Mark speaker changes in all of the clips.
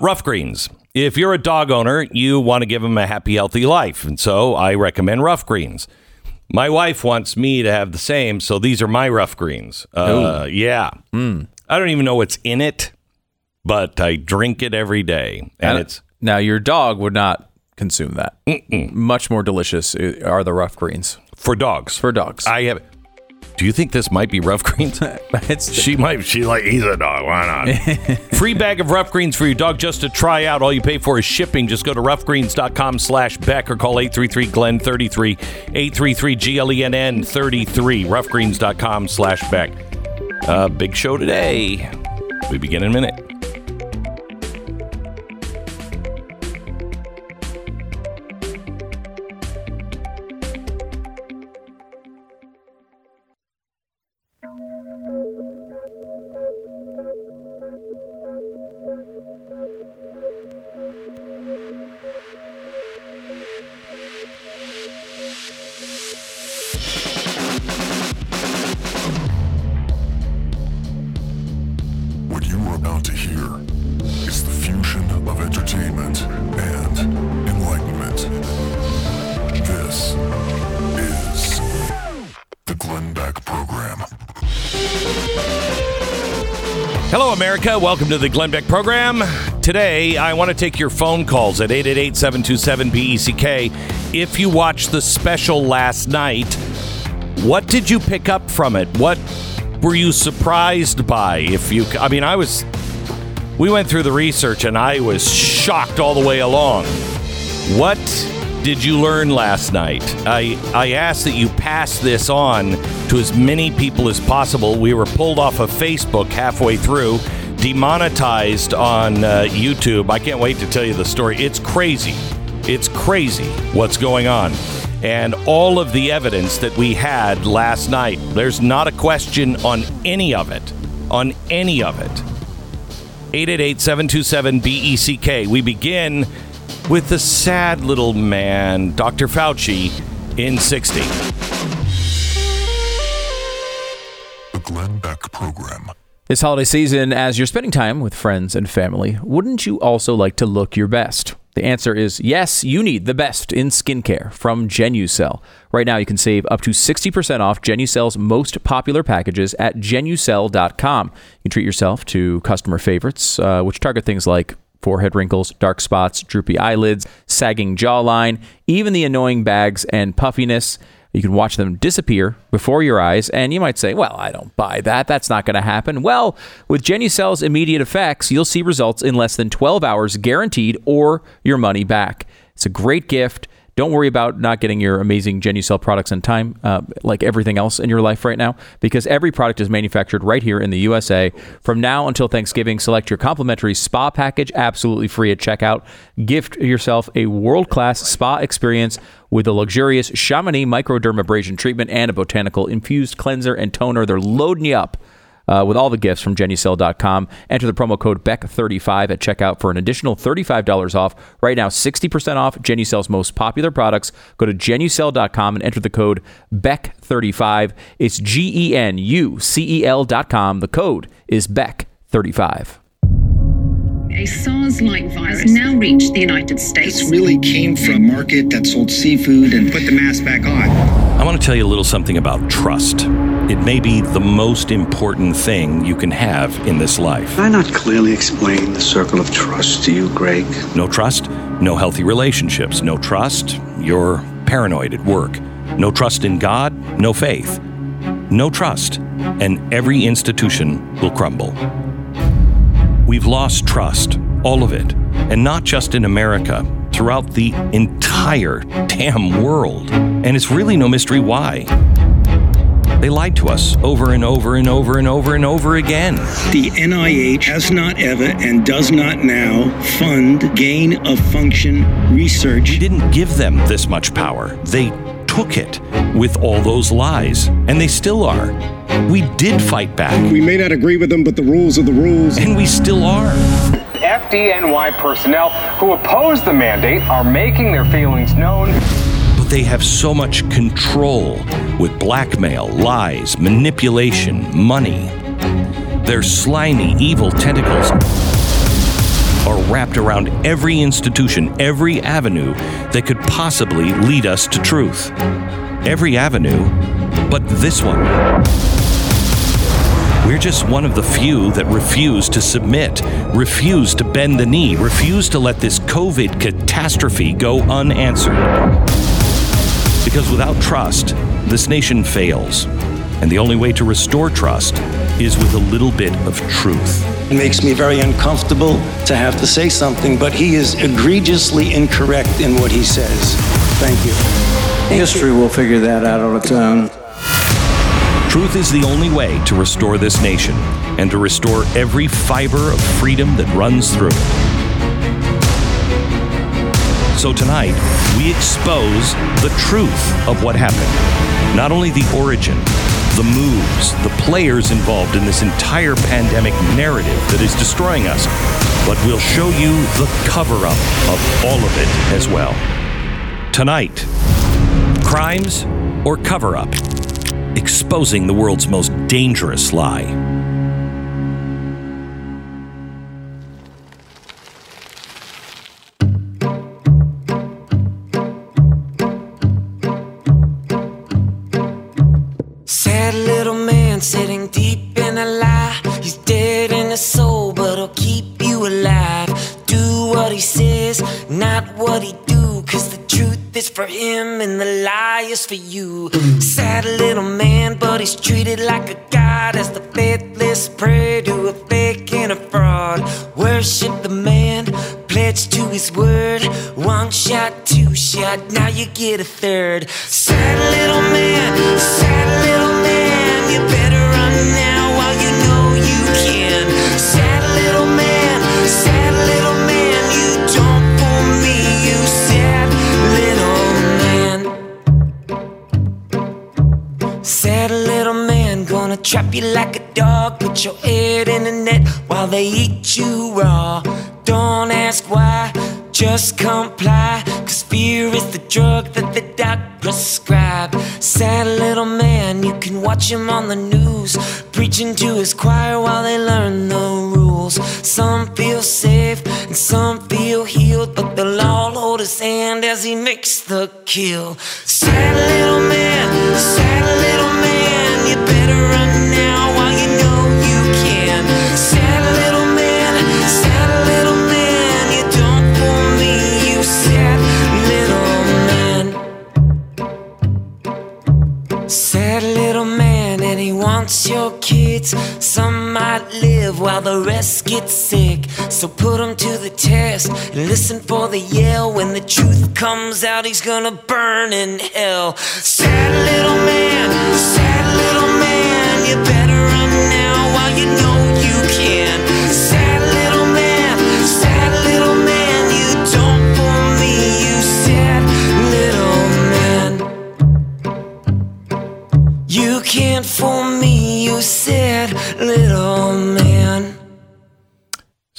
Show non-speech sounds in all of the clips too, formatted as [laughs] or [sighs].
Speaker 1: Ruff Greens. If you're a dog owner, you want to give them a happy, healthy life. And so I recommend Ruff Greens. My wife wants me to have the same, so these are my Ruff Greens. Uh, yeah. I don't even know what's in it, but I drink it every day. And it's
Speaker 2: now your dog would not consume that. Much more delicious uh, are the ruff greens
Speaker 1: for dogs.
Speaker 2: for dogs.
Speaker 1: I have. Do you think this might be Ruff Greens? [laughs]
Speaker 2: it's
Speaker 1: She might. She like he's a dog. Why not? [laughs] Free bag of ruff greens for your dog just to try out. All you pay for is shipping. Just go to ruffgreens.com slash Beck or call 833 Glenn 33 833 G L E N N 33 ruffgreens.com slash Beck. Uh, big show today. We begin in a minute. Hello, America. Welcome to the Glenn Beck program. Today, I want to take your phone calls at 888 727 BECK. If you watched the special last night, what did you pick up from it? What were you surprised by? If you, I mean, I was, we went through the research and I was shocked all the way along. What did you learn last night? I, I asked that you pass this on to as many people as possible. We were pulled off of Facebook halfway through, demonetized on uh, YouTube. I can't wait to tell you the story. It's crazy. It's crazy what's going on. And all of the evidence that we had last night, there's not a question on any of it. On any of it. 888 727 BECK. We begin with the sad little man, Dr. Fauci, in 60.
Speaker 3: Program.
Speaker 2: This holiday season, as you're spending time with friends and family, wouldn't you also like to look your best? The answer is yes, you need the best in skincare from Genucel. Right now, you can save up to 60% off Genucel's most popular packages at genucel.com. You treat yourself to customer favorites, uh, which target things like forehead wrinkles, dark spots, droopy eyelids, sagging jawline, even the annoying bags and puffiness. You can watch them disappear before your eyes, and you might say, Well, I don't buy that. That's not going to happen. Well, with Genucel's immediate effects, you'll see results in less than 12 hours guaranteed or your money back. It's a great gift. Don't worry about not getting your amazing Genucel products in time, uh, like everything else in your life right now, because every product is manufactured right here in the USA. From now until Thanksgiving, select your complimentary spa package absolutely free at checkout. Gift yourself a world class spa experience with a luxurious Chamonix microdermabrasion treatment and a botanical infused cleanser and toner. They're loading you up uh, with all the gifts from Genucel.com. Enter the promo code BECK35 at checkout for an additional $35 off. Right now, 60% off Genucel's most popular products. Go to Genucel.com and enter the code BECK35. It's G E N U C E L.com. The code is BECK35.
Speaker 4: A SARS-like virus has now reached the United States.
Speaker 5: This really came from a market that sold seafood and put the mask back on.
Speaker 1: I want to tell you a little something about trust. It may be the most important thing you can have in this life.
Speaker 6: Can I not clearly explain the circle of trust to you, Greg?
Speaker 1: No trust, no healthy relationships. No trust, you're paranoid at work. No trust in God, no faith. No trust, and every institution will crumble. We've lost trust, all of it, and not just in America, throughout the entire damn world. And it's really no mystery why. They lied to us over and over and over and over and over again.
Speaker 5: The NIH has not ever and does not now fund gain of function research.
Speaker 1: We didn't give them this much power. They took it with all those lies, and they still are. We did fight back,
Speaker 7: We may not agree with them, but the rules are the rules.
Speaker 1: and we still are.
Speaker 8: FDNY personnel who oppose the mandate are making their feelings known.
Speaker 1: But they have so much control with blackmail, lies, manipulation, money. Their slimy, evil tentacles are wrapped around every institution, every avenue that could possibly lead us to truth. Every avenue, but this one. We're just one of the few that refuse to submit, refuse to bend the knee, refuse to let this COVID catastrophe go unanswered. Because without trust, this nation fails. And the only way to restore trust is with a little bit of truth.
Speaker 5: It makes me very uncomfortable to have to say something, but he is egregiously incorrect in what he says. Thank you.
Speaker 9: History will figure that out on its own.
Speaker 1: Truth is the only way to restore this nation and to restore every fiber of freedom that runs through it. So tonight, we expose the truth of what happened. Not only the origin, the moves, the players involved in this entire pandemic narrative that is destroying us, but we'll show you the cover up of all of it as well. Tonight, crimes or cover up? Exposing the world's most dangerous lie.
Speaker 10: Sad little man sitting deep in a lie. For him and the lie is for you. Sad little man, but he's treated like a god as the faithless prey to a fake and a fraud. Worship the man, pledge to his word. One shot, two shot, now you get a third. Sad little man, sad little man, you better run now trap you like a dog, put your head in the net while they eat you raw. Don't ask why, just comply. Cause fear is the drug that the doc prescribe. Sad little man, you can watch him on the news, preaching to his choir while they learn the rules. Some feel safe and some feel healed, but they'll all hold his hand as he makes the kill. Sad little man, sad little man, you better run now while get sick. So put him to the test listen for the yell. When the truth comes out, he's gonna burn in hell. Sad little man, sad little man, you better run now while you know you can. Sad little man, sad little man, you don't fool me, you sad little man. You can't fool me, you sad little.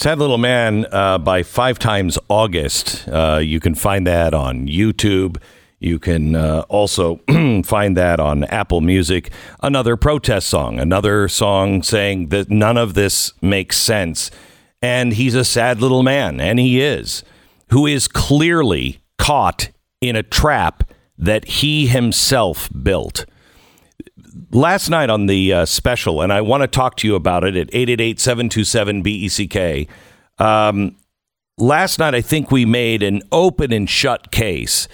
Speaker 1: Sad Little Man uh, by Five Times August. Uh, you can find that on YouTube. You can uh, also [clears throat] find that on Apple Music. Another protest song, another song saying that none of this makes sense. And he's a sad little man, and he is, who is clearly caught in a trap that he himself built last night on the uh, special, and I want to talk to you about it at 888 727 BECK. Um, last night, I think we made an open and shut case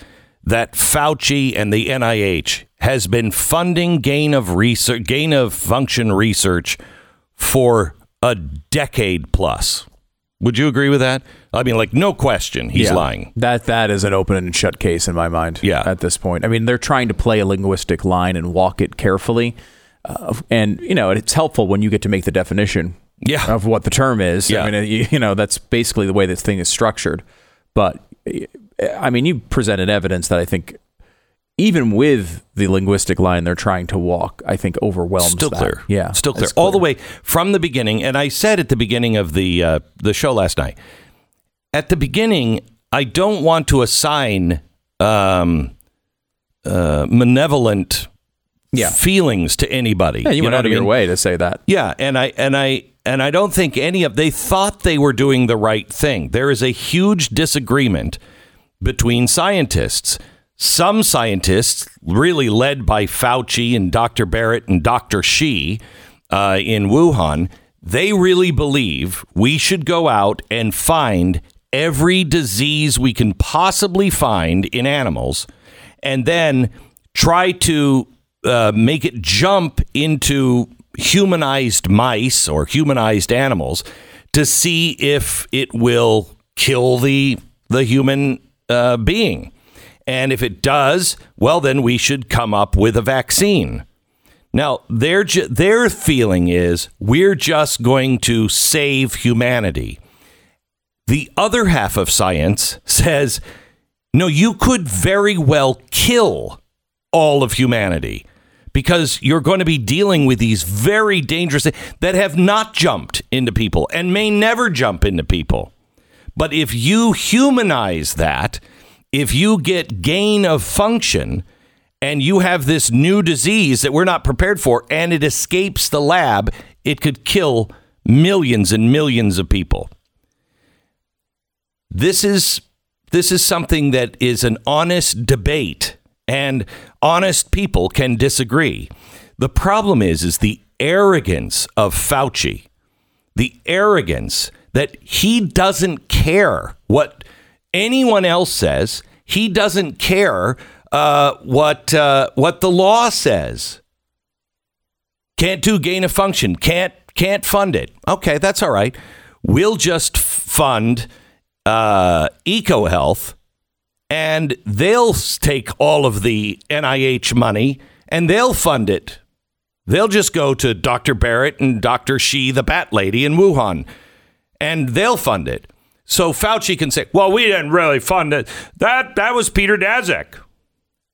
Speaker 1: that Fauci and the NIH has been funding gain of research, gain of function research for a decade plus. Would you agree with that? I mean, like, no question, he's
Speaker 2: Yeah.
Speaker 1: lying.
Speaker 2: That that is an open and shut case in my mind.
Speaker 1: Yeah.
Speaker 2: At this point, I mean, they're trying to play a linguistic line and walk it carefully, uh, and you know, it's helpful when you get to make the definition.
Speaker 1: Yeah.
Speaker 2: Of what the term is.
Speaker 1: Yeah.
Speaker 2: I mean, you, you know, that's basically the way this thing is structured. But I mean, you presented evidence that I think. Even with the linguistic line they're trying to walk, I think overwhelms
Speaker 1: Still
Speaker 2: that.
Speaker 1: clear.
Speaker 2: Yeah,
Speaker 1: Still clear.
Speaker 2: it's
Speaker 1: All the way from the beginning. And I said at the beginning of the uh, the show last night, at the beginning, I don't want to assign um, uh, malevolent
Speaker 2: Yeah.
Speaker 1: feelings to anybody.
Speaker 2: Yeah, you, went
Speaker 1: know
Speaker 2: out of
Speaker 1: I
Speaker 2: your way to say that.
Speaker 1: Yeah, and I and I and I don't think any of they thought they were doing the right thing. There is a huge disagreement between scientists. Some scientists, really led by Fauci and Dr. Baric and Dr. Shi uh, in Wuhan, they really believe we should go out and find every disease we can possibly find in animals and then try to uh, make it jump into humanized mice or humanized animals to see if it will kill the the human uh, being. And if it does, well, then we should come up with a vaccine. Now, their ju- their feeling is we're just going to save humanity. The other half of science says, no, you could very well kill all of humanity because you're going to be dealing with these very dangerous that have not jumped into people and may never jump into people. But if you humanize that, if you get gain of function and you have this new disease that we're not prepared for and it escapes the lab, it could kill millions and millions of people. This is this is something that is an honest debate and honest people can disagree. The problem is is the arrogance of Fauci. The arrogance that he doesn't care what anyone else says. He doesn't care uh, what uh, what the law says. Can't do gain of function. Can't can't fund it. Okay, that's all right. We'll just fund uh, EcoHealth, and they'll take all of the NIH money and they'll fund it. They'll just go to Dr. Baric and Dr. Shi, the bat lady in Wuhan, and they'll fund it. So Fauci can say, "Well, we didn't really fund it. That that was Peter Daszak."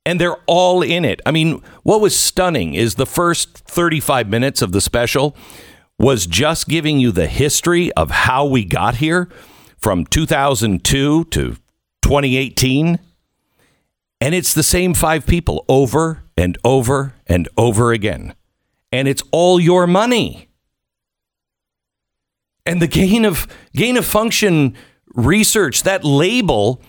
Speaker 1: And they're all in it. I mean, what was stunning is the first 35 minutes of the special was just giving you the history of how we got here from 2002 to 2018. And it's the same five people over and over and over again. And it's all your money. And the gain of gain of function research, that label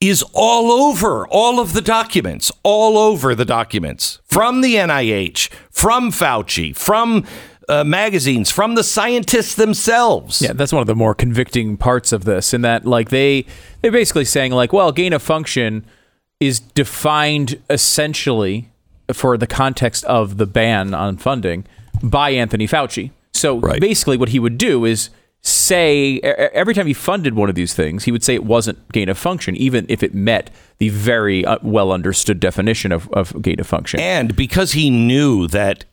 Speaker 1: is all over all of the documents, all over the documents from the NIH, from Fauci, from uh, magazines, from the scientists themselves.
Speaker 2: Yeah, that's one of the more convicting parts of this, in that like they they're basically saying like, well, gain of function is defined essentially for the context of the ban on funding by Anthony Fauci. So basically, what he would do is say every time he funded one of these things, he would say it wasn't gain of function, even if it met the very uh, well understood definition of, of gain of function.
Speaker 1: And because he knew that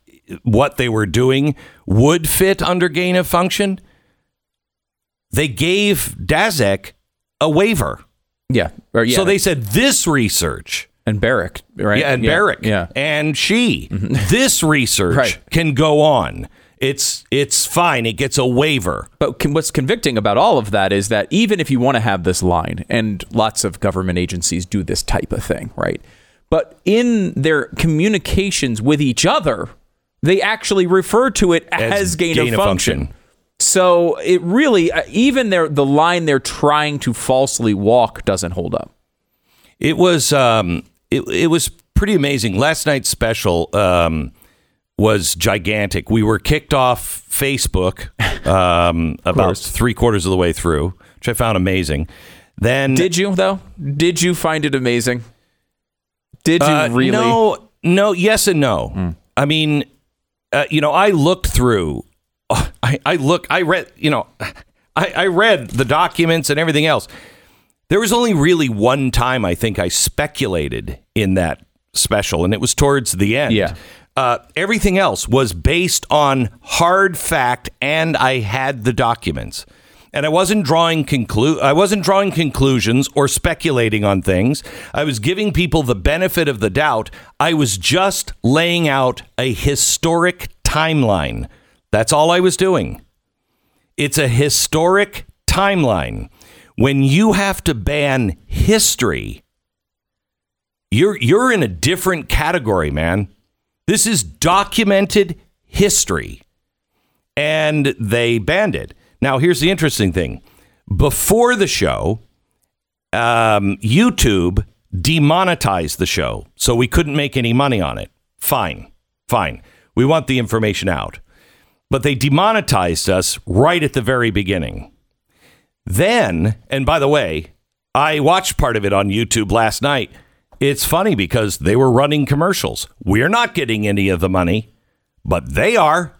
Speaker 1: what they were doing would fit under gain of function, they gave Daszak a waiver.
Speaker 2: Yeah. Or, yeah.
Speaker 1: So they said this research
Speaker 2: and Baric, right?
Speaker 1: Yeah, and
Speaker 2: Yeah,
Speaker 1: Baric.
Speaker 2: yeah. Mm-hmm.
Speaker 1: And Shi. [laughs] this research
Speaker 2: Right.
Speaker 1: can go on. It's it's fine. It gets a waiver.
Speaker 2: But con- what's convicting about all of that is that even if you want to have this line, and lots of government agencies do this type of thing, right? But in their communications with each other, they actually refer to it as, gain, of, function. So it really, uh, even their the line they're trying to falsely walk doesn't hold up.
Speaker 1: It was um it, it was pretty amazing. Last night's special um was gigantic. We were kicked off Facebook [laughs] um about three quarters of the way through, which I found amazing. Then
Speaker 2: Did you though? Did you find it amazing? Did you
Speaker 1: Uh,
Speaker 2: really?
Speaker 1: No, no, yes and no. I mean, uh, you know, I looked through. [laughs] I, I look. I read. You know, I, I read the documents and everything else. There was only really one time I think I speculated in that special, and it was towards the end.
Speaker 2: Yeah.
Speaker 1: Uh, everything else was based on hard fact, and I had the documents, and I wasn't drawing conclu- I wasn't drawing conclusions or speculating on things. I was giving people the benefit of the doubt. I was just laying out a historic timeline. That's all I was doing. It's a historic timeline. When you have to ban history, you're you're in a different category, man. This is documented history. And they banned it. Now, here's the interesting thing. Before the show, um, YouTube demonetized the show, so we couldn't make any money on it. Fine, fine. We want the information out. But they demonetized us right at the very beginning. Then, and by the way, I watched part of it on YouTube last night. It's funny because they were running commercials. We're not getting any of the money, but they are.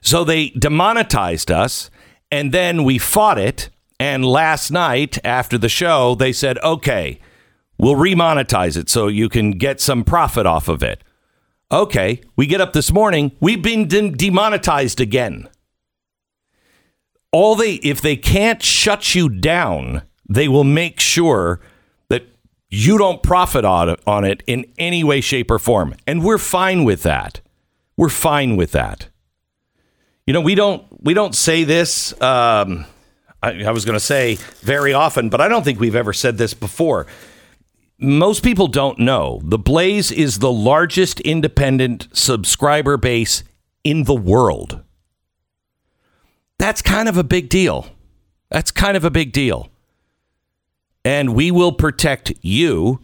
Speaker 1: So they demonetized us, and then we fought it. And last night, after the show, they said, okay, we'll remonetize it so you can get some profit off of it. Okay, we get up this morning, we've been de- demonetized again. All they, if they can't shut you down, they will make sure that you don't profit on on it in any way, shape, or form. And we're fine with that. We're fine with that. You know, we don't we don't say this. Um, I, I was going to say very often, but I don't think we've ever said this before. Most people don't know the Blaze is the largest independent subscriber base in the world. That's kind of a big deal. That's kind of a big deal. And we will protect you,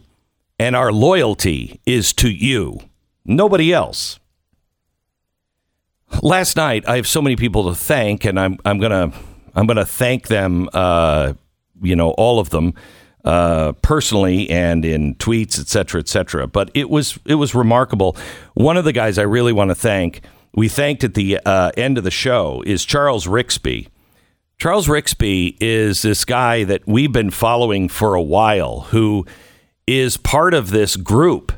Speaker 1: and our loyalty is to you, nobody else last night I have so many people to thank, and I'm I'm gonna I'm gonna thank them. Uh, you know, all of them uh, personally and in tweets, et cetera, et cetera. But it was it was remarkable. One of the guys I really want to thank, we thanked at the uh, end of the show, is Charles Rixey. Charles Rixey is this guy that we've been following for a while, who is part of this group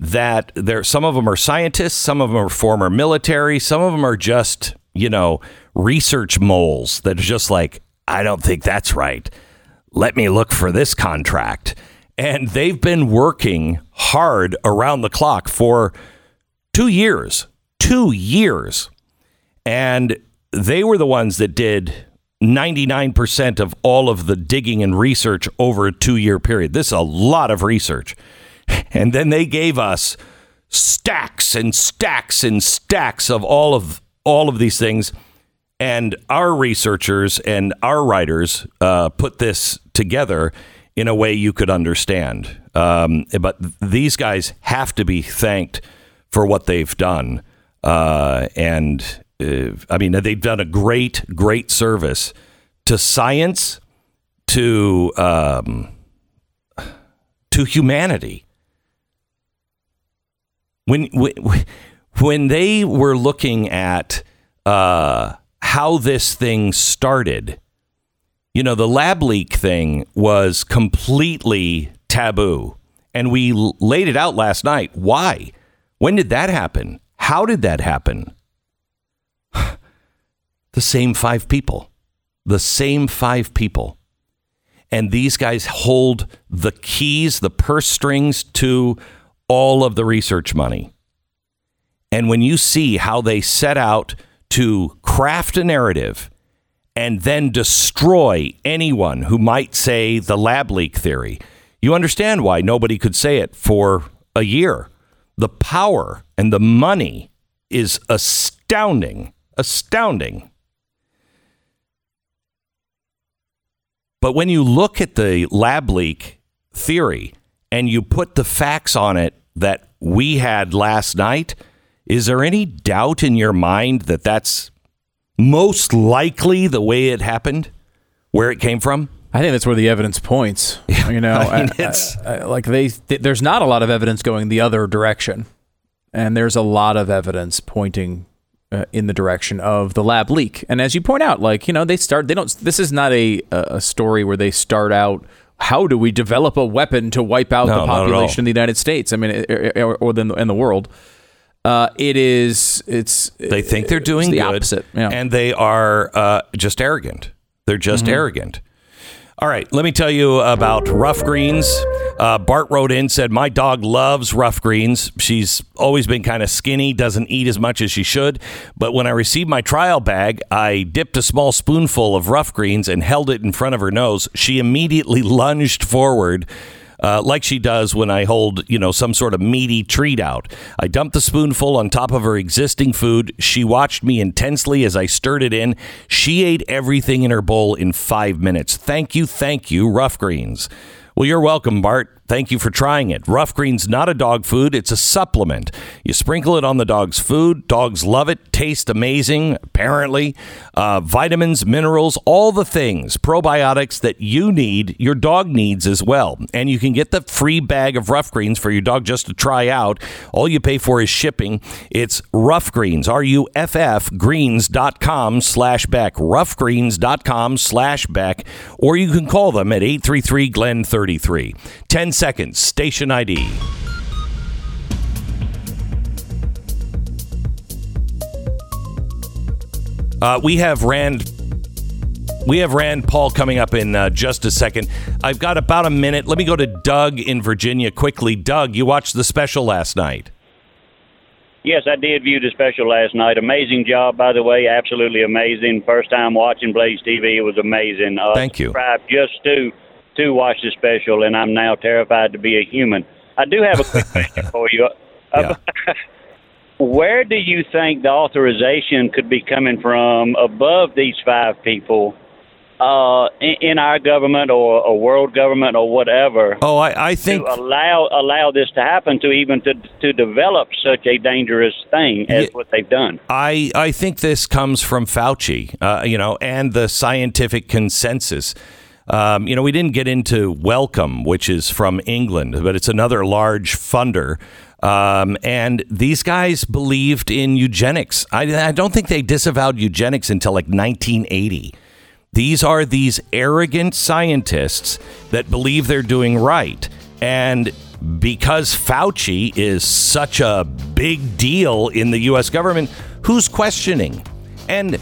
Speaker 1: that there some of them are scientists, some of them are former military, some of them are just, you know, research moles that are just like, I don't think that's right. Let me look for this contract. And they've been working hard around the clock for 2 years. 2 years. And they were the ones that did 99% of all of the digging and research over a 2-year period. This is a lot of research. [laughs] And then they gave us stacks and stacks and stacks of all of all of these things. And our researchers and our writers uh, put this together in a way you could understand. Um, but these guys have to be thanked for what they've done. Uh, and uh, I mean, they've done a great, great service to science, to um, to humanity when when they were looking at uh, how this thing started, you know, the lab leak thing was completely taboo, and we laid it out last night. Why? When did that happen? How did that happen? [sighs] the same five people, the same five people. And these guys hold the keys, the purse strings to all of the research money. And when you see how they set out to craft a narrative and then destroy anyone who might say the lab leak theory, you understand why nobody could say it for a year. The power and the money is astounding, astounding. But when you look at the lab leak theory, and you put the facts on it that we had last night, is there any doubt in your mind that that's most likely the way it happened, where it came from?
Speaker 2: I think that's where the evidence points. You know, [laughs]
Speaker 1: I mean, it's-
Speaker 2: I- I- like they, th- there's not a lot of evidence going the other direction, and there's a lot of evidence pointing uh, in the direction of the lab leak. And as you point out, like you know, they start. They don't. This is not a a story where they start out. How do we develop a weapon to wipe out
Speaker 1: No,
Speaker 2: the
Speaker 1: not at all.
Speaker 2: population of the United States? I mean, or, in the world. Uh, it is. It's.
Speaker 1: They think they're doing
Speaker 2: the
Speaker 1: good,
Speaker 2: opposite. Yeah.
Speaker 1: and they are uh, just arrogant. They're just arrogant. All right, let me tell you about Ruff Greens. Uh, Bart wrote in said, "My dog loves Ruff Greens. She's always been kind of skinny, doesn't eat as much as she should. But when I received my trial bag, I dipped a small spoonful of Ruff Greens and held it in front of her nose. She immediately lunged forward." Uh, like she does when I hold, you know, some sort of meaty treat out. I dumped the spoonful on top of her existing food. She watched me intensely as I stirred it in. She ate everything in her bowl in five minutes. Thank you, thank you, Ruff Greens. Well, you're welcome, Bart. Thank you for trying it. Ruff Green's not a dog food, it's a supplement. You sprinkle it on the dog's food. Dogs love it. Tastes amazing, apparently. Uh, vitamins, minerals, all the things, probiotics that you need, your dog needs as well. And you can get the free bag of Ruff Greens for your dog just to try out. All you pay for is shipping. It's Ruff Greens, R U F F greens.com slash Beck, ruffgreens.com slash back, or you can call them at 833 Glenn 33. 10 seconds, station ID. Uh, we have Rand. We have Rand Paul coming up in uh, just a second. I've got about a minute. Let me go to Doug in Virginia quickly. Doug, you watched the special last night.
Speaker 11: Yes, I did view the special last night. Amazing job, by the way. Absolutely amazing. First time watching Blaze TV. It was amazing. Uh,
Speaker 1: Thank you.
Speaker 11: Just to to watch the special, and I'm now terrified to be a human. I do have a quick [laughs] question for you. Uh, [laughs] Where do you think the authorization could be coming from above these five people uh, in, in our government or a world government or whatever?
Speaker 1: Oh, I, I think
Speaker 11: to allow allow this to happen to even to to develop such a dangerous thing as
Speaker 1: Yeah.
Speaker 11: what they've done.
Speaker 1: I, I think this comes from Fauci, uh, you know, and the scientific consensus. Um, you know, we didn't get into Wellcome, which is from England, but it's another large funder. Um, and these guys believed in eugenics. I, I don't think they disavowed eugenics until like 1980. These are these arrogant scientists that believe they're doing right. And because Fauci is such a big deal in the U.S. government, who's questioning? And,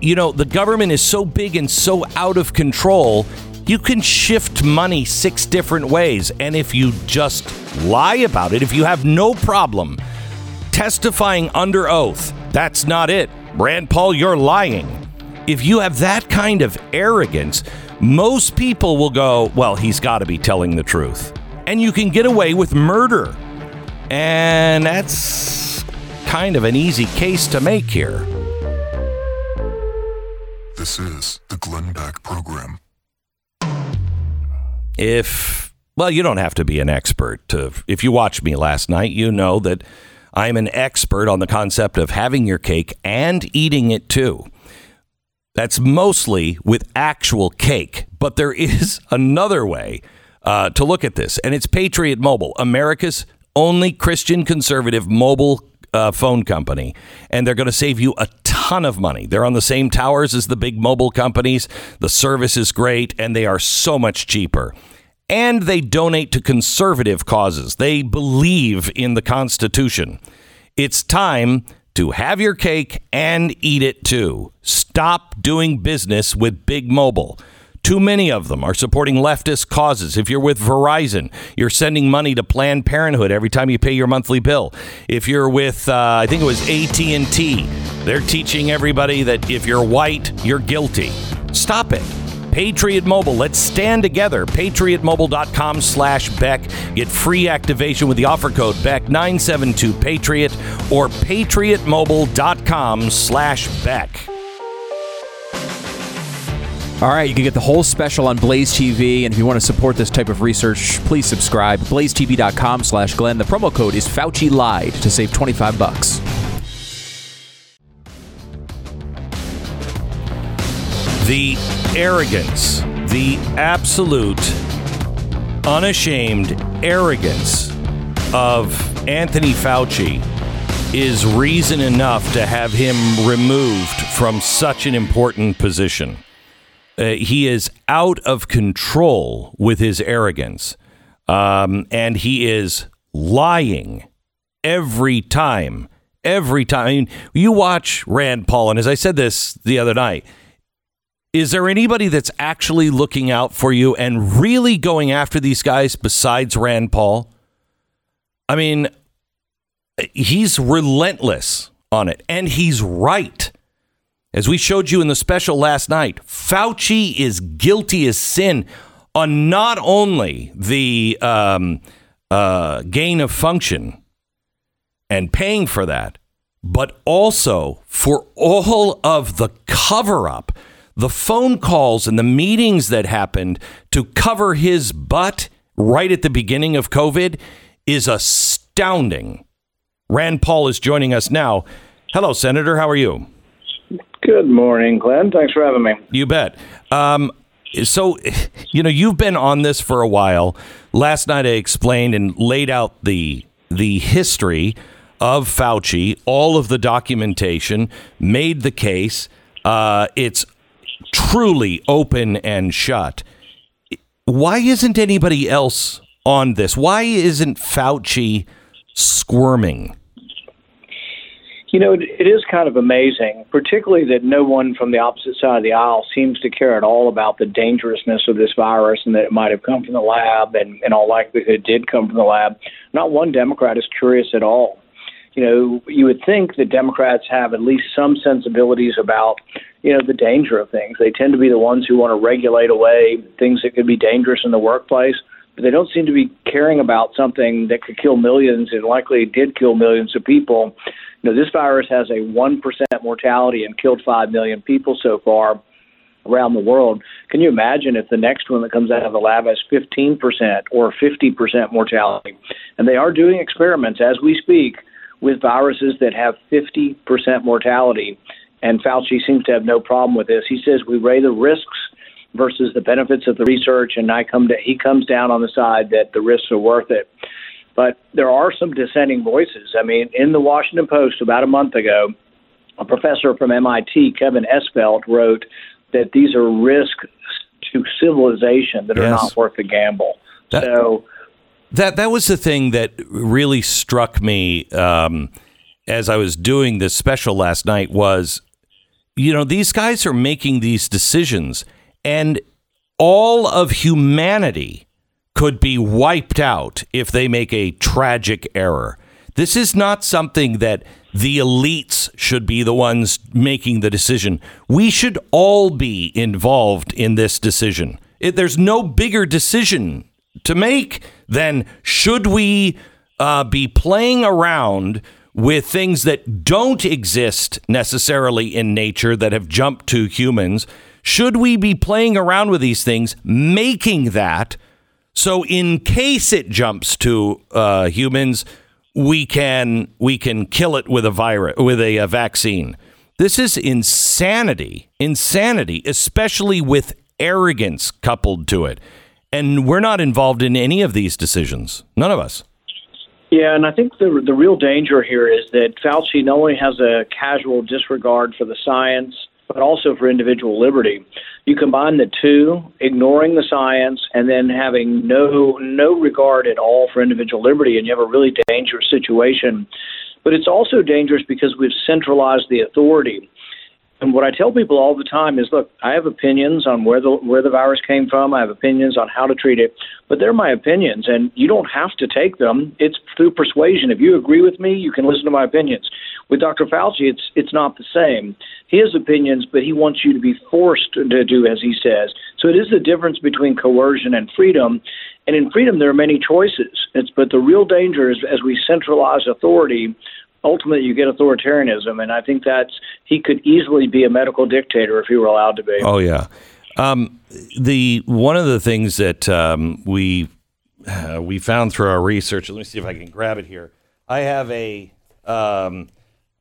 Speaker 1: you know, the government is so big and so out of control, you can shift money six different ways. And if you just lie about it, if you have no problem testifying under oath, that's not it. Rand Paul, you're lying. If you have that kind of arrogance, most people will go, well, he's got to be telling the truth. And you can get away with murder. And that's kind of an easy case to make here.
Speaker 3: This is the Glenn Beck Program.
Speaker 1: If, well, you don't have to be an expert to, if you watched me last night, you know that I'm an expert on the concept of having your cake and eating it too. That's mostly with actual cake, but there is [laughs] another way uh, to look at this, and it's Patriot Mobile, America's only Christian conservative mobile uh, phone company, and they're going to save you a ton of money. They're on the same towers as the big mobile companies. The service is great, and they are so much cheaper. And they donate to conservative causes. They believe in the Constitution. It's time to have your cake and eat it too. Stop doing business with Big Mobile. Too many of them are supporting leftist causes. If you're with Verizon, you're sending money to Planned Parenthood every time you pay your monthly bill. If you're with, uh, I think it was AT&T, they're teaching everybody that if you're white, you're guilty. Stop it. Patriot Mobile. Let's stand together. PatriotMobile.com slash Beck. Get free activation with the offer code Beck972Patriot or PatriotMobile.com slash Beck.
Speaker 2: All right, you can get the whole special on Blaze TV, and if you want to support this type of research, please subscribe. BlazeTV.com slash Glenn. The promo code is Fauci Lied to save 25 bucks.
Speaker 1: The arrogance, the absolute, unashamed arrogance of Anthony Fauci is reason enough to have him removed from such an important position. Uh, he is out of control with his arrogance, um, and he is lying every time. Every time. I mean, you watch Rand Paul, and as I said this the other night, is there anybody that's actually looking out for you and really going after these guys besides Rand Paul? I mean, he's relentless on it, and he's right. As we showed you in the special last night, Fauci is guilty as sin on not only the um, uh, gain of function and paying for that, but also for all of the cover up, the phone calls and the meetings that happened to cover his butt right at the beginning of COVID is astounding. Rand Paul is joining us now. Hello, Senator. How are you?
Speaker 12: Good morning, Glenn. Thanks for having me.
Speaker 1: You bet. Um, so, you know, you've been on this for a while. Last night, I explained and laid out the the history of Fauci, all of the documentation, made the case. Uh, it's truly open and shut. Why isn't anybody else on this? Why isn't Fauci squirming?
Speaker 12: You know, it is kind of amazing, particularly that no one from the opposite side of the aisle seems to care at all about the dangerousness of this virus and that it might have come from the lab and in all likelihood did come from the lab. Not one Democrat is curious at all. You know, you would think that Democrats have at least some sensibilities about, you know, the danger of things. They tend to be the ones who want to regulate away things that could be dangerous in the workplace but they don't seem to be caring about something that could kill millions and likely did kill millions of people. You know, this virus has a 1% mortality and killed 5 million people so far around the world. Can you imagine if the next one that comes out of the lab has 15% or 50% mortality? And they are doing experiments as we speak with viruses that have 50% mortality. And Fauci seems to have no problem with this. He says we weigh the risks versus the benefits of the research, and I come to he comes down on the side that the risks are worth it. But there are some dissenting voices. I mean, in the Washington Post about a month ago, a professor from MIT, Kevin Esvelt, wrote that these are risks to civilization that are not worth the gamble.
Speaker 1: That-
Speaker 12: so
Speaker 1: That that was the thing that really struck me um, as I was doing this special last night was, you know, these guys are making these decisions, and all of humanity could be wiped out if they make a tragic error. This is not something that the elites should be the ones making the decision. We should all be involved in this decision. It, there's no bigger decision to make than should we uh, be playing around with things that don't exist necessarily in nature that have jumped to humans? Should we be playing around with these things, making that so in case it jumps to uh, humans, we can we can kill it with a virus with a, uh vaccine. This is insanity, insanity, especially with arrogance coupled to it. And we're not involved in any of these decisions. None of us.
Speaker 12: Yeah, and I think the the real danger here is that Fauci not only has a casual disregard for the science, but also for individual liberty. You combine the two, ignoring the science and then having no no regard at all for individual liberty, and you have a really dangerous situation. But it's also dangerous because we've centralized the authority. And what I tell people all the time is, look, I have opinions on where the where the virus came from. I have opinions on how to treat it, but they're my opinions, and you don't have to take them. It's through persuasion. If you agree with me, you can listen to my opinions. With Dr. Fauci, it's it's not the same. He has opinions, but he wants you to be forced to do as he says. So it is the difference between coercion and freedom. And in freedom, there are many choices. It's but the real danger is as we centralize authority ultimately you get authoritarianism, and I think that's he could easily be a medical dictator if he were allowed to be.
Speaker 1: Oh yeah. Um, the one of the things that um, we uh, we found through our research. Let me see if I can grab it here. I have a. Um,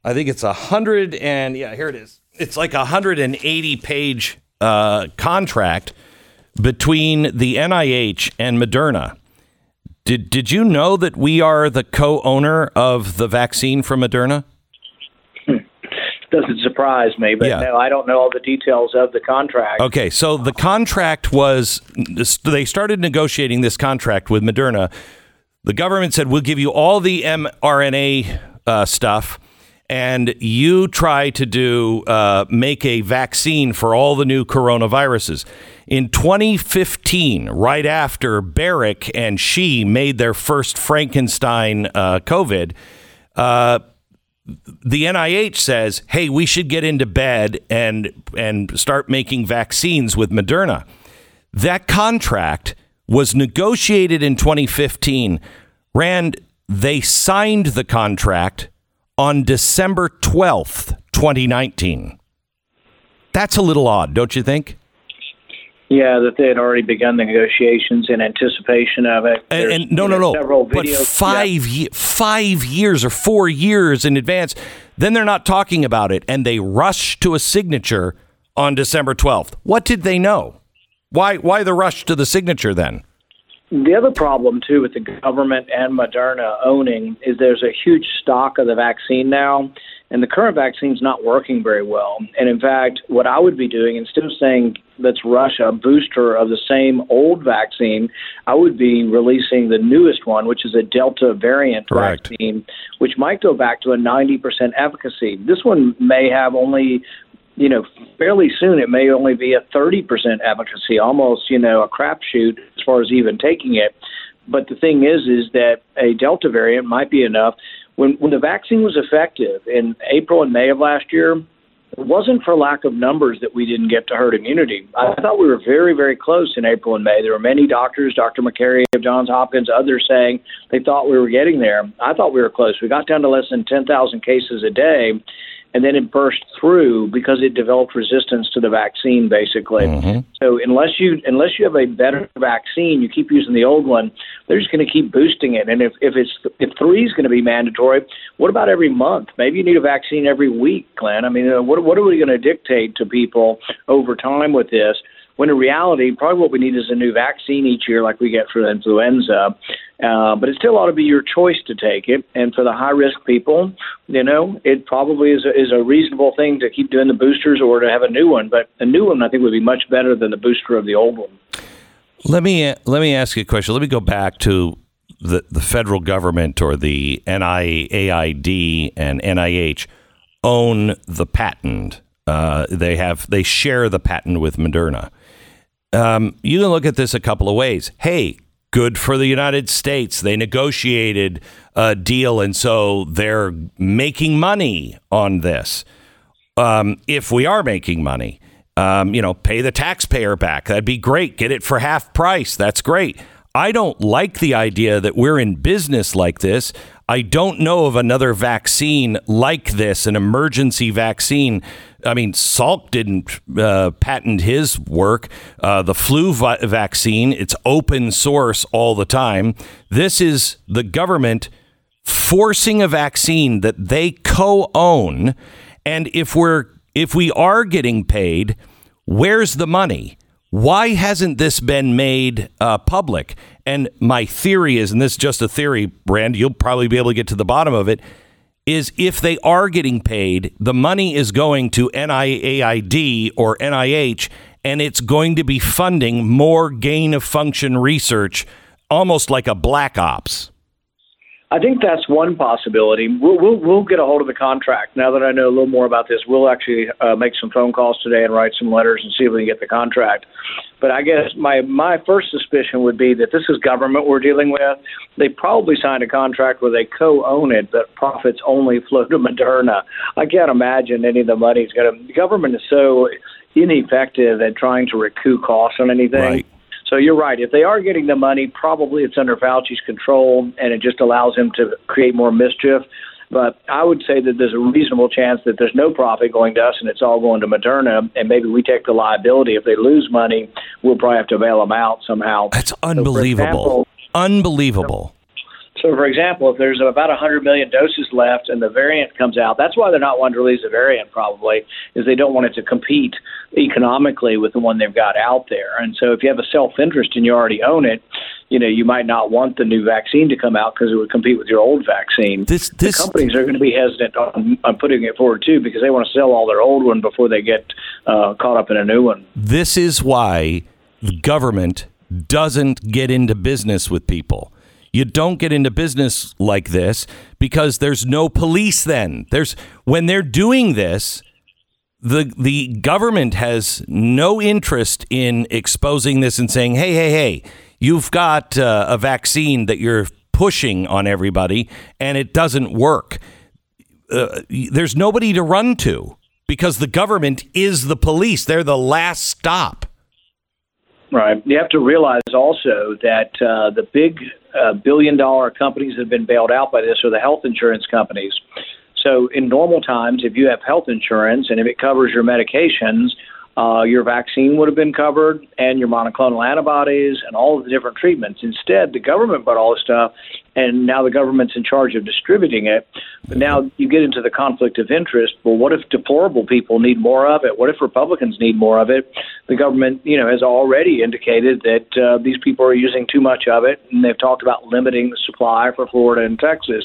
Speaker 1: I think it's a hundred and yeah, here it is. It's like a hundred and eighty page uh, contract between the NIH and Moderna. Did did you know that we are the co-owner of the vaccine from Moderna?
Speaker 12: Doesn't surprise me, but
Speaker 1: Yeah.
Speaker 12: no, I don't know all the details of the contract.
Speaker 1: Okay, so the contract was they started negotiating this contract with Moderna. The government said we'll give you all the mRNA uh, stuff, and you try to do uh, make a vaccine for all the new coronaviruses. In 2015, right after Baric and Shi made their first Frankenstein uh, COVID. Uh, the NIH says, "Hey, we should get into bed and and start making vaccines with Moderna." That contract was negotiated in 2015. Rand, they signed the contract on December 12th, 2019. That's a little odd, don't you think?
Speaker 12: Yeah, that they had already begun the negotiations in anticipation of it.
Speaker 1: And, and no, no, no.
Speaker 12: Several
Speaker 1: But five, ye- five years or four years in advance, then they're not talking about it, and they rush to a signature on December 12th. What did they know? Why, why the rush to the signature then?
Speaker 12: The other problem too with the government and Moderna owning is there's a huge stock of the vaccine now, and the current vaccine's not working very well. And in fact, what I would be doing instead of saying let's rush a booster of the same old vaccine, I would be releasing the newest one, which is a Delta variant
Speaker 1: Correct.
Speaker 12: vaccine, which might go back to a 90% efficacy. This one may have only you know, fairly soon it may only be a 30% efficacy, almost, you know, a crapshoot far as even taking it. But the thing is, is that a Delta variant might be enough. When, when the vaccine was effective in April and May of last year, it wasn't for lack of numbers that we didn't get to herd immunity. I thought we were very, very close in April and May. There were many doctors, Dr. Makary of Johns Hopkins, others saying they thought we were getting there. I thought we were close. We got down to less than 10,000 cases a day and then it burst through because it developed resistance to the vaccine basically. So unless you unless you have a better vaccine you keep using the old one they're just going to keep boosting it. And if if it's if three is going to be mandatory what about every month? Maybe you need a vaccine every week glenn. I mean uh, what what are we going to dictate to people over time with this when in reality, probably what we need is a new vaccine each year, like we get for influenza. Uh, but it still ought to be your choice to take it. And for the high risk people, you know, it probably is a, is a reasonable thing to keep doing the boosters or to have a new one. But a new one, I think, would be much better than the booster of the old one.
Speaker 1: Let me let me ask you a question. Let me go back to the the federal government or the NIAID and NIH own the patent. Uh, they have they share the patent with Moderna. Um, you can look at this a couple of ways. Hey, good for the United States. They negotiated a deal, and so they're making money on this. Um, if we are making money, um, you know, pay the taxpayer back. That'd be great. Get it for half price. That's great. I don't like the idea that we're in business like this. I don't know of another vaccine like this, an emergency vaccine. I mean, Salk didn't uh, patent his work. Uh, the flu vi- vaccine, it's open source all the time. This is the government forcing a vaccine that they co-own and if we're if we are getting paid where's the money why hasn't this been made uh, public and my theory is and this is just a theory Rand you'll probably be able to get to the bottom of it is if they are getting paid the money is going to NIAID or NIH and it's going to be funding more gain of function research almost like a black ops
Speaker 12: I think that's one possibility. We'll, we'll we'll get a hold of the contract now that I know a little more about this. We'll actually uh, make some phone calls today and write some letters and see if we can get the contract. But I guess my my first suspicion would be that this is government we're dealing with. They probably signed a contract where they co-own it, but profits only [laughs] flow to Moderna. I can't imagine any of the money's going to. Government is so ineffective at trying to recoup costs on anything.
Speaker 1: Right.
Speaker 12: So you're right. If they are getting the money, probably it's under Fauci's control, and it just allows him to create more mischief. But I would say that there's a reasonable chance that there's no profit going to us, and it's all going to Moderna, and maybe we take the liability. If they lose money, we'll probably have to bail them out somehow.
Speaker 1: That's
Speaker 12: So,
Speaker 1: unbelievable.
Speaker 12: example,
Speaker 1: unbelievable.
Speaker 12: So, for example, if there's about 100 million doses left and the variant comes out, that's why they're not wanting to release a variant, probably, is they don't want it to compete economically with the one they've got out there. And so, if you have a self interest and you already own it, you know, you might not want the new vaccine to come out because it would compete with your old vaccine.
Speaker 1: This, this,
Speaker 12: the companies are going to be hesitant on, on putting it forward too because they want to sell all their old one before they get uh, caught up in a new one.
Speaker 1: this is why the government doesn't get into business with people. You don't get into business like this because there's no police then. There's when they're doing this, the the government has no interest in exposing this and saying, "Hey, hey, hey, you've got uh, a vaccine that you're pushing on everybody and it doesn't work." Uh, there's nobody to run to because the government is the police. They're the last stop.
Speaker 12: Right. You have to realize also that uh, the big uh, billion dollar companies that have been bailed out by this are the health insurance companies. So, in normal times, if you have health insurance and if it covers your medications, uh, your vaccine would have been covered and your monoclonal antibodies and all of the different treatments. Instead, the government bought all the stuff, and now the government's in charge of distributing it. But now you get into the conflict of interest. Well, what if deplorable people need more of it? What if Republicans need more of it? The government, you know, has already indicated that uh, these people are using too much of it, and they've talked about limiting the supply for Florida and Texas.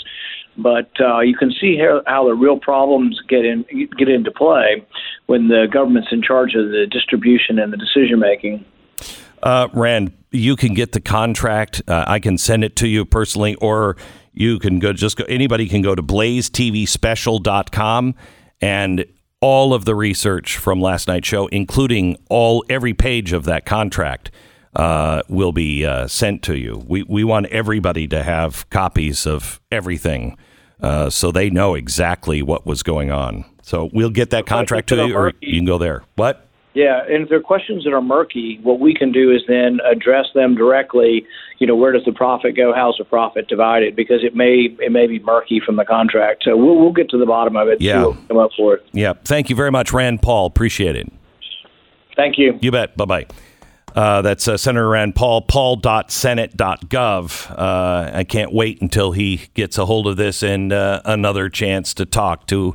Speaker 12: But uh, you can see how, how the real problems get in get into play when the government's in charge of the distribution and the decision making.
Speaker 1: Uh, Rand, you can get the contract. Uh, I can send it to you personally, or you can go just go. Anybody can go to blazetvspecial.com and all of the research from last night's show, including all every page of that contract, uh, will be uh, sent to you. We we want everybody to have copies of everything, uh, so they know exactly what was going on. So we'll get that contract to you, or you can go there. What?
Speaker 12: Yeah, and if there are questions that are murky, what we can do is then address them directly. You know, where does the profit go? How's the profit divided? Because it may it may be murky from the contract. So we'll we'll get to the bottom of it.
Speaker 1: Yeah,
Speaker 12: we'll come up for it.
Speaker 1: Yeah. Thank you very much, Rand Paul. Appreciate it.
Speaker 12: Thank you.
Speaker 1: You bet. Bye bye. Uh, that's uh, Senator Rand Paul, paul.senate.gov. Uh, I can't wait until he gets a hold of this and uh, another chance to talk to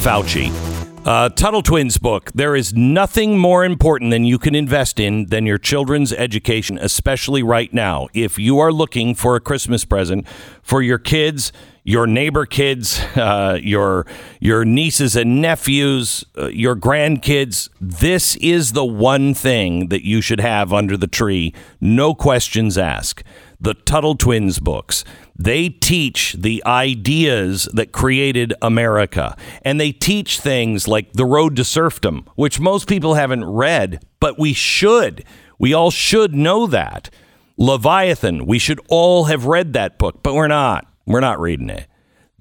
Speaker 1: Fauci. Uh, Tuttle Twins book. There is nothing more important than you can invest in than your children's education, especially right now. If you are looking for a Christmas present for your kids, your neighbor kids, [laughs] uh, your your nieces and nephews, uh, your grandkids, this is the one thing that you should have under the tree. No questions asked. The Tuttle Twins books. They teach the ideas that created America. And they teach things like The Road to Serfdom, which most people haven't read, but we should. We all should know that. Leviathan, we should all have read that book, but we're not. We're not reading it.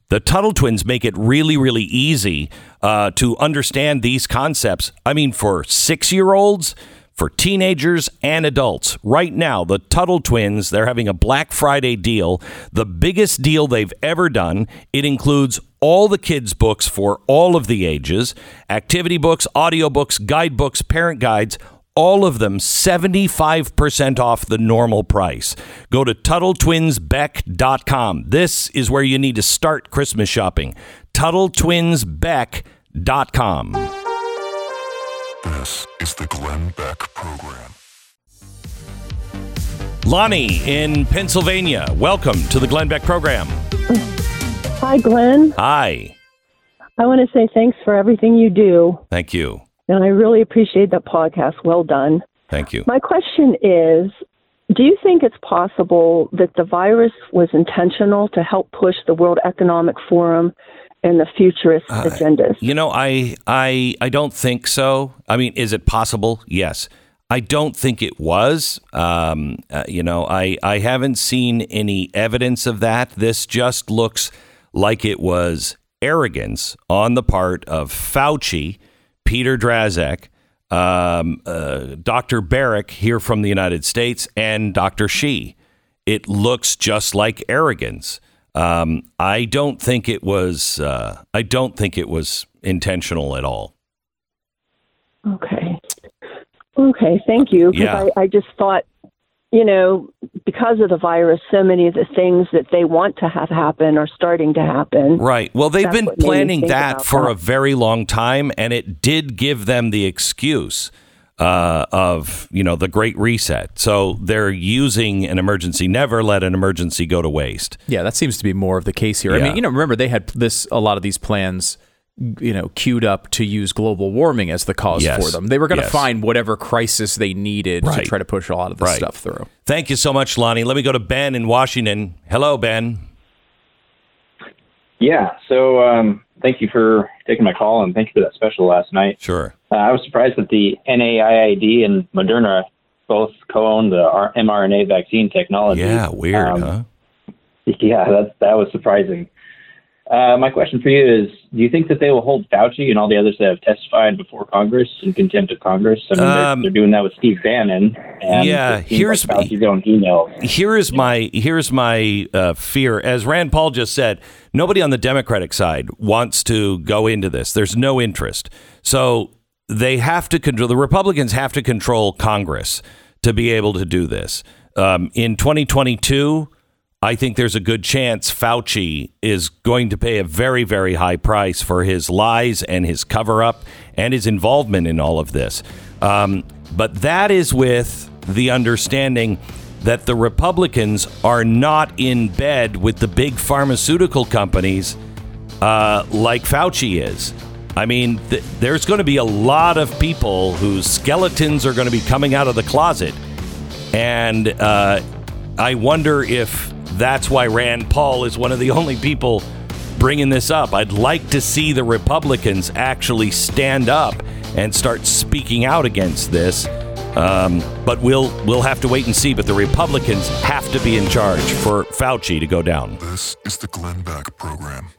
Speaker 1: The Tuttle Twins make it really, really easy uh, to understand these concepts. I mean, for six year olds, for teenagers and adults. Right now, the Tuttle Twins, they're having a Black Friday deal, the biggest deal they've ever done. It includes all the kids' books for all of the ages, activity books, audiobooks, guidebooks, parent guides, all of them 75% off the normal price. Go to TuttleTwinsBeck.com. This is where you need to start Christmas shopping. TuttleTwinsBeck.com.
Speaker 3: This is the Glenn Beck Program.
Speaker 1: Lonnie in Pennsylvania, welcome to the Glenn Beck program.
Speaker 13: Hi, Glenn.
Speaker 1: Hi.
Speaker 13: I want to say thanks for everything you do.
Speaker 1: Thank you.
Speaker 13: And I really appreciate that podcast. Well done.
Speaker 1: Thank you.
Speaker 13: My question is Do you think it's possible that the virus was intentional to help push the World Economic Forum and the futurist
Speaker 1: Uh,
Speaker 13: agendas?
Speaker 1: You know, I I I don't think so. I mean, is it possible? Yes. I don't think it was. Um, uh, you know, I I haven't seen any evidence of that. This just looks like it was arrogance on the part of Fauci, Peter Daszak, um, uh, Dr. Baric here from the United States, and Dr. Shi. It looks just like arrogance. Um, I don't think it was. Uh, I don't think it was intentional at all.
Speaker 13: Okay. Okay, thank you.
Speaker 1: Yeah.
Speaker 13: I, I just thought, you know, because of the virus, so many of the things that they want to have happen are starting to happen.
Speaker 1: Right. Well, they've
Speaker 13: That's
Speaker 1: been
Speaker 13: what made me
Speaker 1: planning that for
Speaker 13: that.
Speaker 1: a very long time, and it did give them the excuse uh, of you know the Great Reset. So they're using an emergency. Never let an emergency go to waste.
Speaker 2: Yeah, that seems to be more of the case here. I mean, you know, remember they had this a lot of these plans, you know, queued up to use global warming as the cause
Speaker 1: Yes.
Speaker 2: for them. They were going to
Speaker 1: Yes.
Speaker 2: find whatever crisis they needed
Speaker 1: Right.
Speaker 2: to try to push a lot of this
Speaker 1: Right.
Speaker 2: stuff through.
Speaker 1: Thank you so much, Lonnie. Let me go to Ben in Washington. Hello, Ben.
Speaker 14: Yeah. So um, thank you for taking my call and thank you for that special last night.
Speaker 1: Sure.
Speaker 14: Uh, I was surprised that the NIAID and Moderna both co-own the R- mRNA vaccine technology.
Speaker 1: Yeah, weird,
Speaker 14: Um,
Speaker 1: huh? [laughs]
Speaker 14: Yeah, that that was surprising. Uh, my question for you is: Do you think that they will hold Fauci and all the others that have testified before Congress in contempt of Congress? I mean,
Speaker 1: Um,
Speaker 14: they're, they're doing that with Steve Bannon. And
Speaker 1: Yeah, here's-
Speaker 14: like Fauci's own email.
Speaker 1: here is my here's my uh, fear. As Rand Paul just said, nobody on the Democratic side wants to go into this. There's no interest. So they have to control. The Republicans have to control Congress to be able to do this. Um, in 2022, I think there's a good chance Fauci is going to pay a very, very high price for his lies and his cover up and his involvement in all of this. Um, but that is with the understanding that the Republicans are not in bed with the big pharmaceutical companies uh, like Fauci is. I mean, th- there's going to be a lot of people whose skeletons are going to be coming out of the closet. And uh, I wonder if that's why Rand Paul is one of the only people bringing this up. I'd like to see the Republicans actually stand up and start speaking out against this. Um, but we'll we'll have to wait and see. But the Republicans have to be in charge for Fauci to go down.
Speaker 3: This is the Glenn Beck Program.